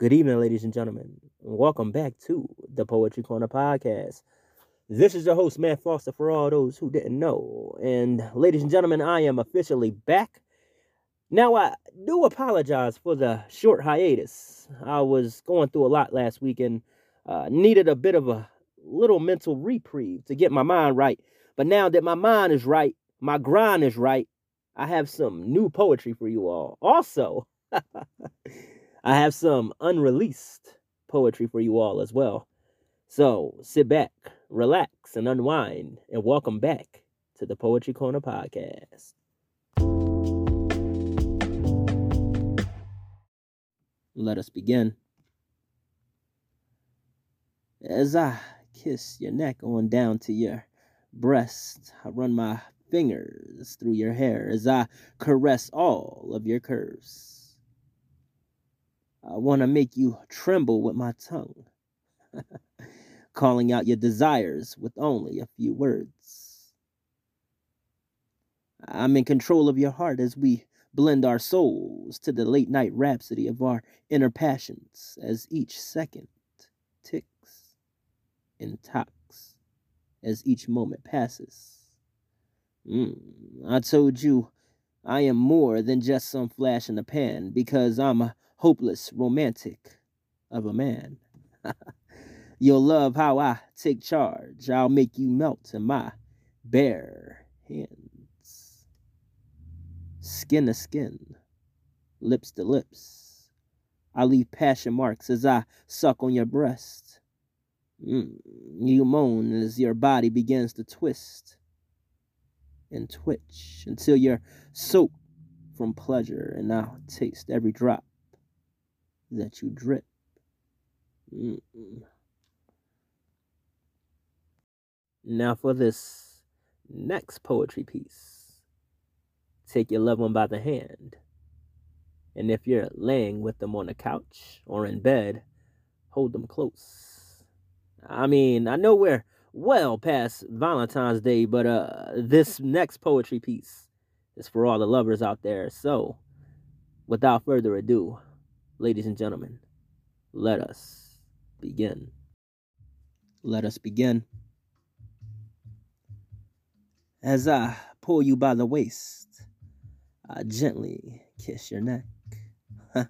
Good evening, ladies and gentlemen. Welcome back to the Poetry Corner podcast. This is your host, Matt Foster, for all those who didn't know. And, ladies and gentlemen, I am officially back. Now, I do apologize for the short hiatus. I was going through a lot last week and uh, needed a bit of a little mental reprieve to get my mind right. But now that my mind is right, my grind is right, I have some new poetry for you all. Also, I have some unreleased poetry for you all as well. So sit back, relax, and unwind, and welcome back to the Poetry Corner podcast. Let us begin. As I kiss your neck on down to your breast, I run my fingers through your hair as I caress all of your curves. I want to make you tremble with my tongue, calling out your desires with only a few words. I'm in control of your heart as we blend our souls to the late night rhapsody of our inner passions as each second ticks and tocks as each moment passes. Mm, I told you I am more than just some flash in the pan because I'm a hopeless romantic of a man. You'll love how I take charge. I'll make you melt in my bare hands. Skin to skin, lips to lips. I leave passion marks as I suck on your breast. Mm, you moan as your body begins to twist and twitch until you're soaked from pleasure, and now taste every drop that you drip. Mm-mm. Now, for this next poetry piece, take your loved one by the hand. And if you're laying with them on the couch or in bed, hold them close. I mean, I know we're well past Valentine's Day, but uh this next poetry piece is for all the lovers out there. So, without further ado, ladies and gentlemen, let us begin. Let us begin. As I pull you by the waist, I gently kiss your neck,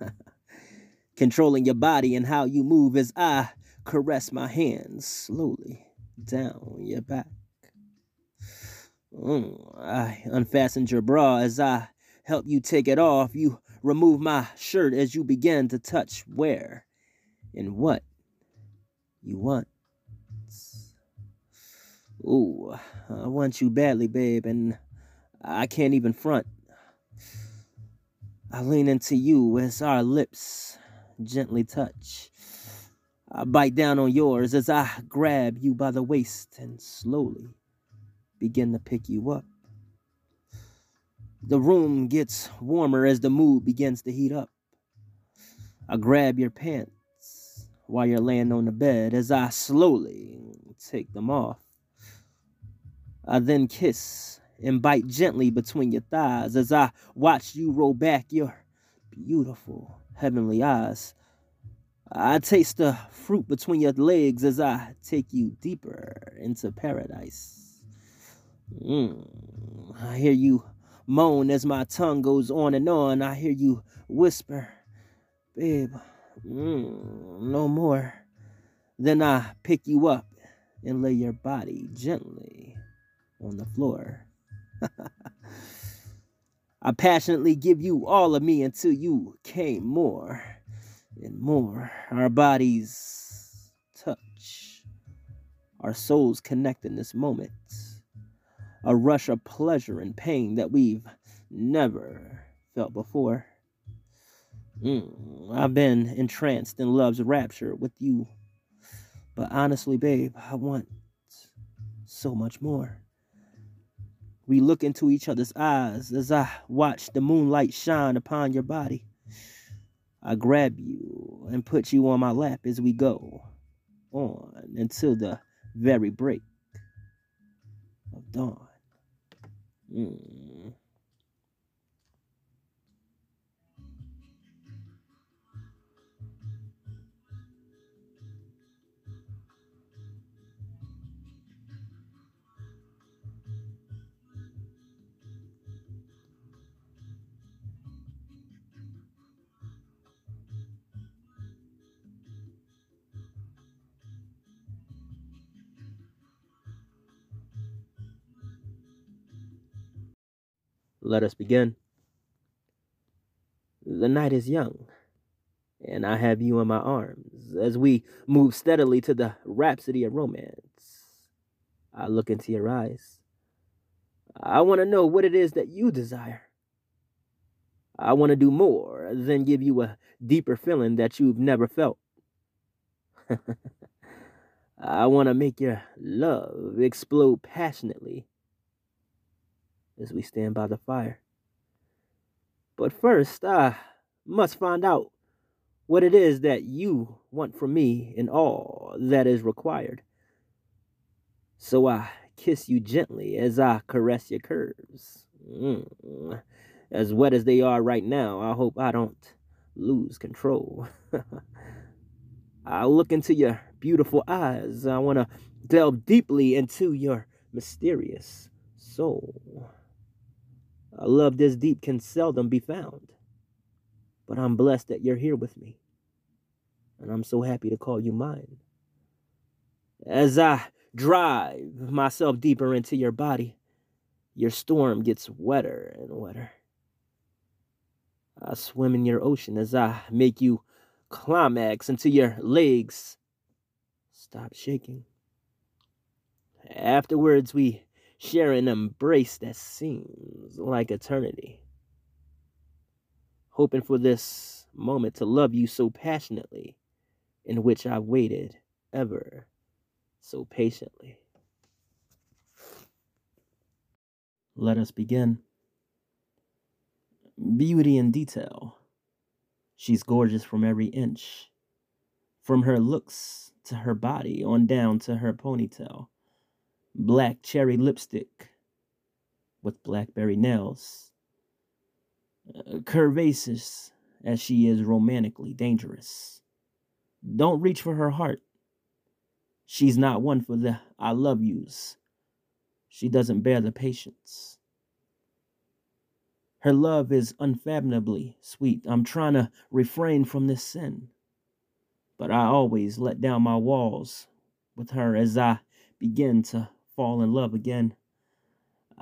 controlling your body and how you move as I caress my hands slowly down your back. Mm, I unfastened your bra as I help you take it off. You remove my shirt as you begin to touch where and what you want. Ooh, I want you badly, babe, and I can't even front. I lean into you as our lips gently touch. I bite down on yours as I grab you by the waist and slowly begin to pick you up. The room gets warmer as the mood begins to heat up. I grab your pants while you're laying on the bed as I slowly take them off. I then kiss and bite gently between your thighs as I watch you roll back your beautiful heavenly eyes I taste the fruit between your legs as I take you deeper into paradise. Mm, I hear you moan as my tongue goes on and on. I hear you whisper, Babe, mm, no more. Then I pick you up and lay your body gently on the floor. I passionately give you all of me until you came more and more. Our bodies touch, our souls connect in this moment. A rush of pleasure and pain that we've never felt before. Mm, I've been entranced in love's rapture with you. But honestly, babe, I want so much more. We look into each other's eyes as I watch the moonlight shine upon your body. I grab you and put you on my lap as we go on until the very break of dawn. Mm. Let us begin. The night is young, and I have you in my arms as we move steadily to the rhapsody of romance. I look into your eyes. I want to know what it is that you desire. I want to do more than give you a deeper feeling that you've never felt. I want to make your love explode passionately as we stand by the fire. But first, I must find out what it is that you want from me and all that is required. So I kiss you gently as I caress your curves. Mm. As wet as they are right now, I hope I don't lose control. I look into your beautiful eyes. I want to delve deeply into your mysterious soul. A love this deep can seldom be found. But I'm blessed that you're here with me. And I'm so happy to call you mine. As I drive myself deeper into your body, your storm gets wetter and wetter. I swim in your ocean as I make you climax until your legs stop shaking. Afterwards, we share an embrace that seems like eternity. Hoping for this moment to love you so passionately, in which I've waited ever so patiently. Let us begin. Beauty in detail. She's gorgeous from every inch. From her looks to her body, on down to her ponytail. Black cherry lipstick with blackberry nails. Uh, curvaceous as she is romantically dangerous. Don't reach for her heart. She's not one for the I love yous. She doesn't bear the patience. Her love is unfathomably sweet. I'm trying to refrain from this sin. But I always let down my walls with her as I begin to fall in love again.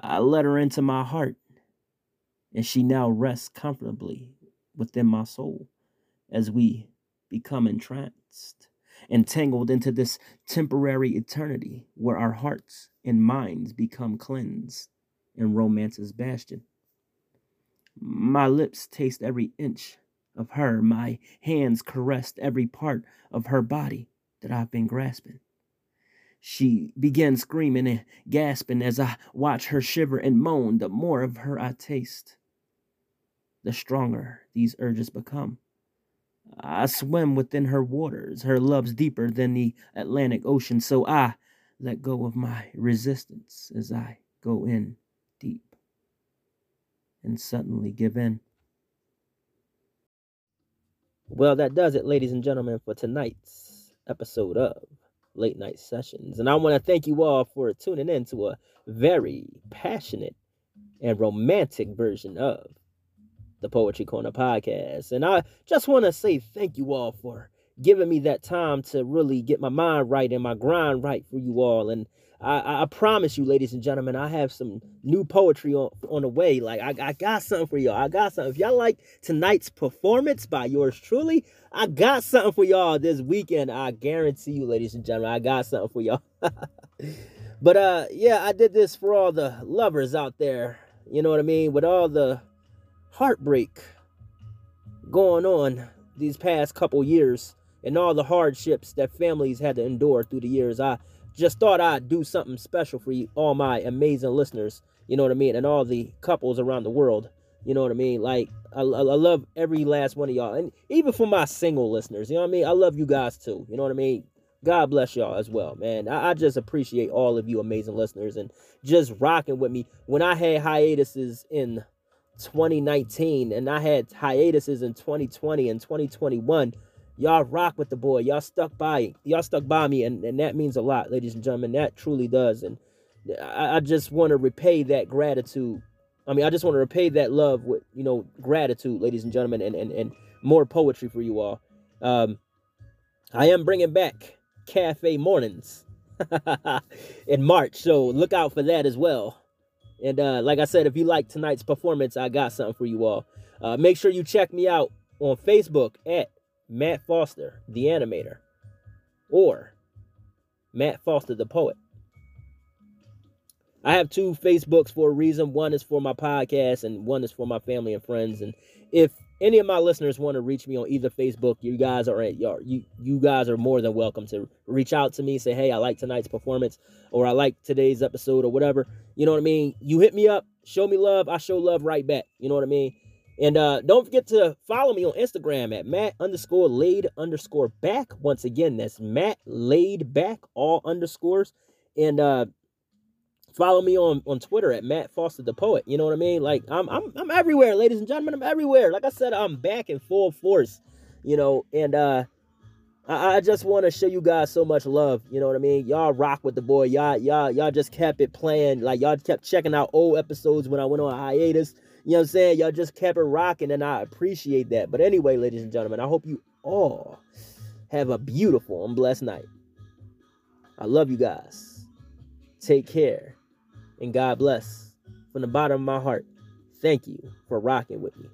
I let her into my heart, and she now rests comfortably within my soul as we become entranced entangled into this temporary eternity where our hearts and minds become cleansed in romance's bastion. My lips taste every inch of her, my hands caressed every part of her body that I've been grasping. She began screaming and gasping as I watch her shiver and moan. The more of her I taste, the stronger these urges become. I swim within her waters. Her love's deeper than the Atlantic Ocean, so I let go of my resistance as I go in deep and suddenly give in. Well, that does it, ladies and gentlemen, for tonight's episode of Late Night Sessions. And I want to thank you all for tuning in to a very passionate and romantic version of the Poetry Corner podcast. And I just want to say thank you all for giving me that time to really get my mind right and my grind right for you all. And I, I promise you, ladies and gentlemen, I have some new poetry on, on the way. Like, I, I got something for y'all. I got something. If y'all like tonight's performance by yours truly, I got something for y'all this weekend. I guarantee you, ladies and gentlemen, I got something for y'all. but, uh, yeah, I did this for all the lovers out there. You know what I mean? With all the heartbreak going on these past couple years and all the hardships that families had to endure through the years. I just thought I'd do something special for you, all my amazing listeners, you know what I mean, and all the couples around the world, you know what I mean. Like I, I love every last one of y'all, and even for my single listeners, you know what I mean. I love you guys too, you know what I mean. God bless y'all as well, man. I, I just appreciate all of you amazing listeners and just rocking with me. When I had hiatuses in 2019 and I had hiatuses in 2020 and 2021. Y'all rock with the boy. Y'all stuck by y'all stuck by me and, and that means a lot, ladies and gentlemen. That truly does. And I, I just want to repay that gratitude. I mean, I just want to repay that love with, you know, gratitude, ladies and gentlemen, and, and, and more poetry for you all. Um, I am bringing back cafe mornings in March, so look out for that as well. And uh, like I said, if you like tonight's performance, I got something for you all. Uh, make sure you check me out on Facebook at Matt Foster, the animator, or Matt Foster, the poet. I have two Facebooks for a reason. One is for my podcast, and one is for my family and friends. And if any of my listeners want to reach me on either Facebook, you guys are you you guys are more than welcome to reach out to me. Say, hey, I like tonight's performance, or I like today's episode, or whatever. You know what I mean? You hit me up, show me love, I show love right back. You know what I mean? And uh, don't forget to follow me on Instagram at Matt underscore laid underscore back. Once again, that's Matt laid back, all underscores. And uh, follow me on, on Twitter at Matt Foster the Poet. You know what I mean? Like I'm I'm I'm everywhere, ladies and gentlemen. I'm everywhere. Like I said, I'm back in full force. You know, and uh I, I just want to show you guys so much love. You know what I mean? Y'all rock with the boy. Y'all, y'all, y'all just kept it playing. Like y'all kept checking out old episodes when I went on hiatus. You know what I'm saying? Y'all just kept it rocking, and I appreciate that. But anyway, ladies and gentlemen, I hope you all have a beautiful and blessed night. I love you guys. Take care, and God bless. From the bottom of my heart, thank you for rocking with me.